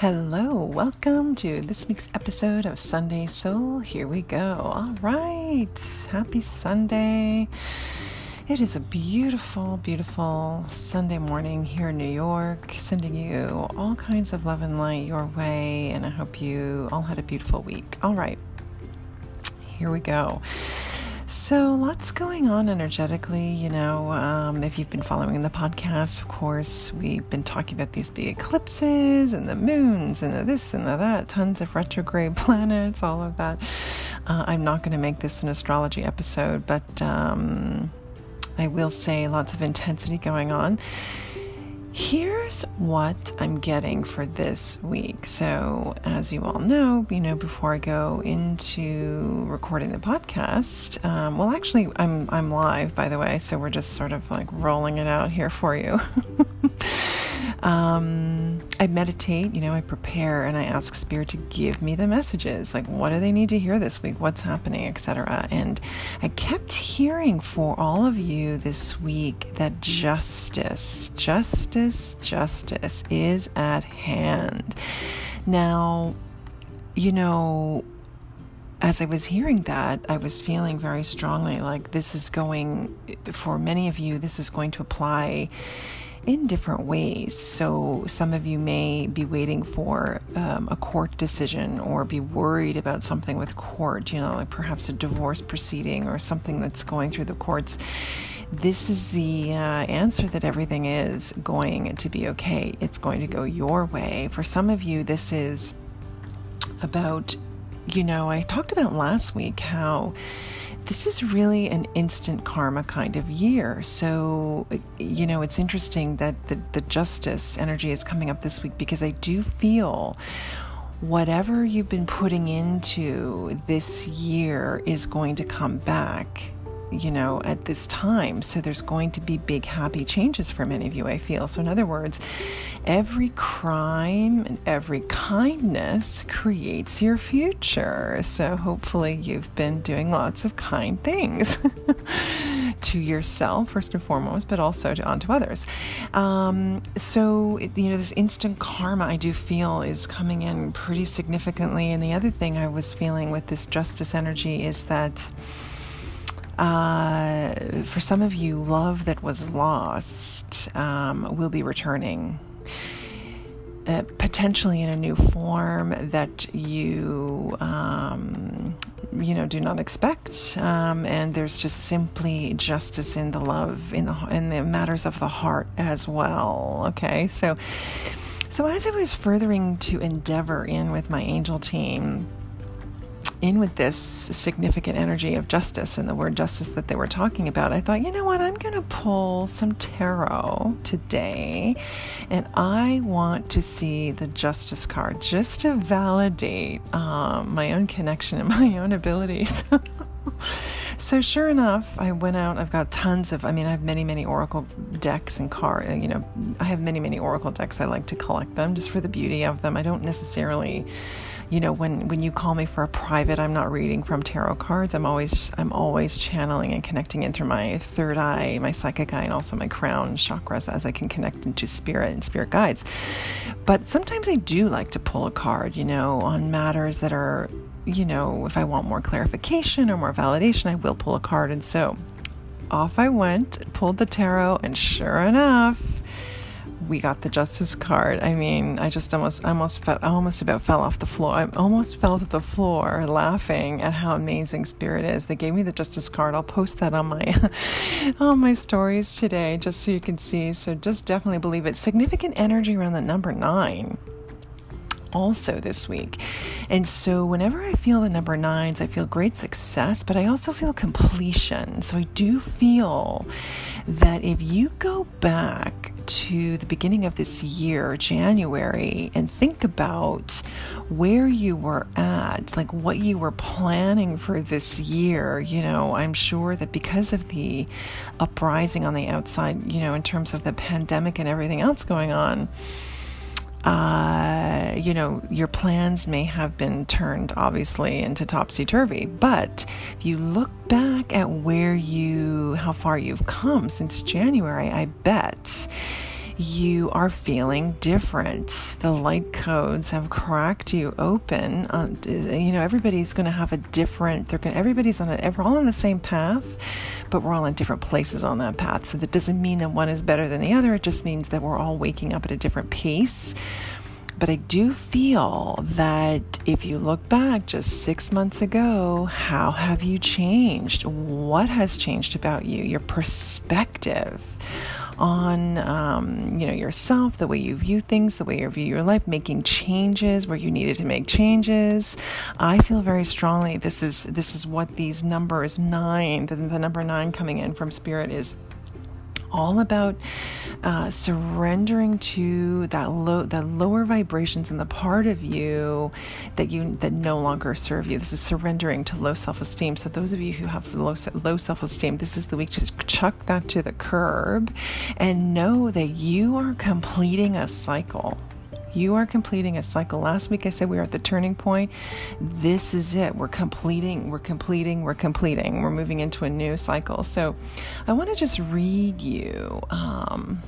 Hello, welcome to this week's episode of Sunday Soul. Here we go. All right, happy Sunday. It is a beautiful, beautiful Sunday morning here in New York, sending you all kinds of love and light your way, and I hope you all had a beautiful week. All right, here we go. So, lots going on energetically. You know, um, if you've been following the podcast, of course, we've been talking about these big eclipses and the moons and the this and the that, tons of retrograde planets, all of that. Uh, I'm not going to make this an astrology episode, but um, I will say lots of intensity going on. Here's what I'm getting for this week. So, as you all know, you know, before I go into recording the podcast, um, well, actually, I'm I'm live, by the way, so we're just sort of like rolling it out here for you. Um, I meditate, you know, I prepare and I ask Spirit to give me the messages. Like, what do they need to hear this week? What's happening, etc. And I kept hearing for all of you this week that justice, justice, justice is at hand. Now, you know, as I was hearing that, I was feeling very strongly like this is going, for many of you, this is going to apply in different ways. So, some of you may be waiting for um, a court decision or be worried about something with court, you know, like perhaps a divorce proceeding or something that's going through the courts. This is the uh, answer that everything is going to be okay. It's going to go your way. For some of you, this is about, you know, I talked about last week how this is really an instant karma kind of year. So, you know, it's interesting that the, the justice energy is coming up this week because I do feel whatever you've been putting into this year is going to come back you know, at this time. So there's going to be big, happy changes for many of you, I feel. So, in other words, every crime and every kindness creates your future. So, hopefully, you've been doing lots of kind things to yourself, first and foremost, but also to, onto others. Um, so, you know, this instant karma I do feel is coming in pretty significantly. And the other thing I was feeling with this justice energy is that. Uh, for some of you, love that was lost um, will be returning. Uh, potentially in a new form that you um, you know do not expect um, and there's just simply justice in the love in the in the matters of the heart as well okay so so as i was furthering to endeavor in with my angel team in with this significant energy of justice and the word justice that they were talking about, I thought, you know what, I'm going to pull some tarot today and I want to see the justice card just to validate um, my own connection and my own abilities. So sure enough, I went out. I've got tons of. I mean, I have many, many oracle decks and car. You know, I have many, many oracle decks. I like to collect them just for the beauty of them. I don't necessarily you know when when you call me for a private i'm not reading from tarot cards. I'm always i'm always channeling and connecting in through my third eye my psychic eye and also my crown chakras as i can connect into spirit and spirit guides. But sometimes i do like to pull a card you know on matters that are you know if i want more clarification or more validation i will pull a card. And so off i went pulled the tarot and sure enough we got the justice card. I mean, I just almost, almost, I almost about fell off the floor. I almost fell to the floor laughing at how amazing Spirit is. They gave me the justice card. I'll post that on my, on my stories today, just so you can see. So just definitely believe it. Significant energy around the number nine also this week. And so, whenever I feel the number nines, I feel great success, but I also feel completion. So, I do feel that if you go back to the beginning of this year, January, and think about where you were at, like what you were planning for this year, you know, I'm sure that because of the uprising on the outside, you know, in terms of the pandemic and everything else going on, uh, you know, your plans may have been turned obviously into topsy turvy. But if you look back at where you, how far you've come since January, I bet you are feeling different. The light codes have cracked you open. Uh, you know, everybody's going to have a different. They're going. Everybody's on a. We're all on the same path, but we're all in different places on that path. So that doesn't mean that one is better than the other. It just means that we're all waking up at a different pace. But I do feel that if you look back just six months ago, how have you changed? What has changed about you? Your perspective on um, you know yourself, the way you view things, the way you view your life, making changes where you needed to make changes. I feel very strongly this is this is what these numbers nine, the, the number nine coming in from spirit is all about uh, surrendering to that low, that lower vibrations in the part of you that you that no longer serve you. This is surrendering to low self-esteem. So those of you who have low low self-esteem, this is the week to chuck that to the curb, and know that you are completing a cycle. You are completing a cycle. Last week I said we were at the turning point. This is it. We're completing, we're completing, we're completing. We're moving into a new cycle. So I want to just read you um,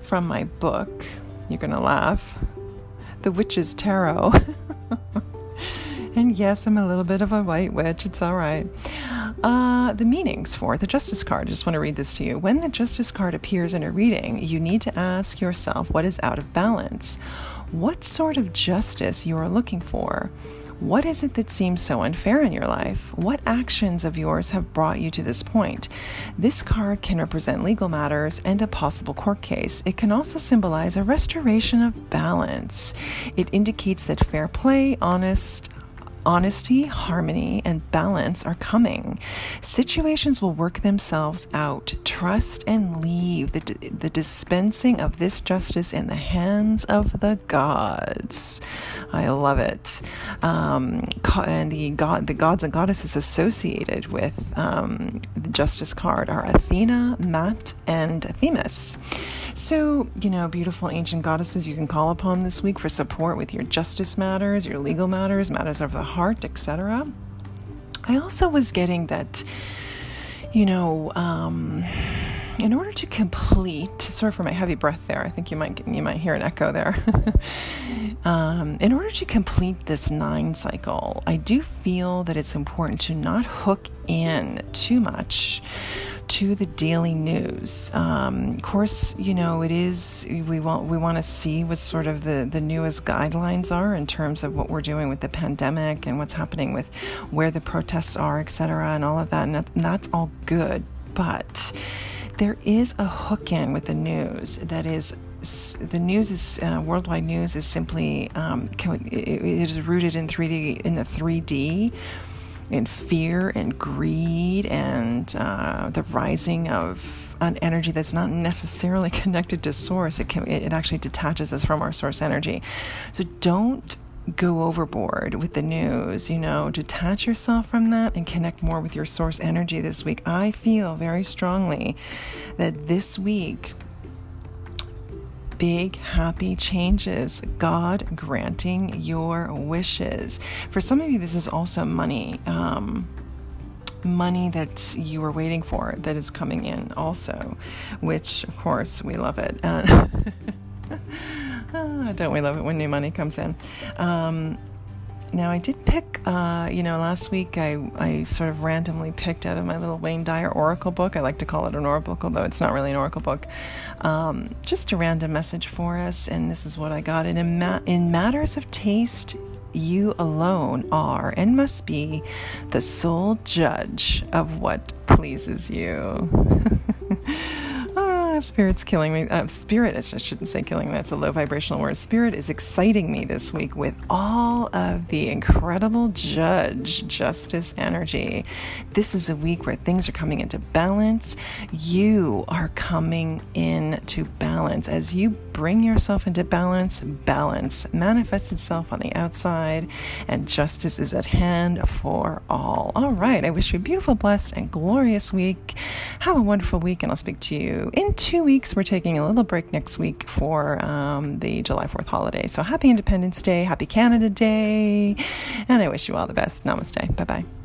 from my book. You're going to laugh The Witch's Tarot. and yes, I'm a little bit of a white witch. It's all right. Uh, the meanings for the Justice card. I just want to read this to you. When the Justice card appears in a reading, you need to ask yourself what is out of balance. What sort of justice you are looking for? What is it that seems so unfair in your life? What actions of yours have brought you to this point? This card can represent legal matters and a possible court case. It can also symbolize a restoration of balance. It indicates that fair play, honest, Honesty, harmony, and balance are coming. Situations will work themselves out. Trust and leave the, the dispensing of this justice in the hands of the gods. I love it. Um, and the god, the gods and goddesses associated with um, the justice card are Athena, Ma'at, and Themis. So, you know, beautiful ancient goddesses you can call upon this week for support with your justice matters, your legal matters, matters of the heart, etc. I also was getting that, you know, um, in order to complete, sorry for my heavy breath there. I think you might you might hear an echo there. um, in order to complete this nine cycle, I do feel that it's important to not hook in too much to the daily news. Um, of course, you know it is. We want we want to see what sort of the the newest guidelines are in terms of what we're doing with the pandemic and what's happening with where the protests are, etc., and all of that. And, that, and that's all good, but there is a hook in with the news that is the news is uh, worldwide news is simply um, it, it is rooted in 3D in the 3D in fear and greed and uh, the rising of an energy that's not necessarily connected to source. It can it actually detaches us from our source energy. So don't go overboard with the news, you know, detach yourself from that and connect more with your source energy this week. I feel very strongly that this week big, happy changes, God granting your wishes. For some of you, this is also money. Um, money that you were waiting for that is coming in also, which of course we love it. Uh, don't we love it when new money comes in? Um, now, I did pick, uh, you know, last week I, I sort of randomly picked out of my little Wayne Dyer Oracle book. I like to call it an Oracle, although it's not really an Oracle book. Um, just a random message for us, and this is what I got. In, ma- in matters of taste, you alone are and must be the sole judge of what pleases you. spirit's killing me. Uh, spirit, I shouldn't say killing that's a low vibrational word. Spirit is exciting me this week with all of the incredible judge justice energy. This is a week where things are coming into balance. You are coming into balance. As you bring yourself into balance, balance manifests itself on the outside, and justice is at hand for all. All right, I wish you a beautiful, blessed, and glorious week. Have a wonderful week, and I'll speak to you in two weeks. We're taking a little break next week for um, the July 4th holiday. So happy Independence Day, happy Canada Day, and I wish you all the best. Namaste. Bye bye.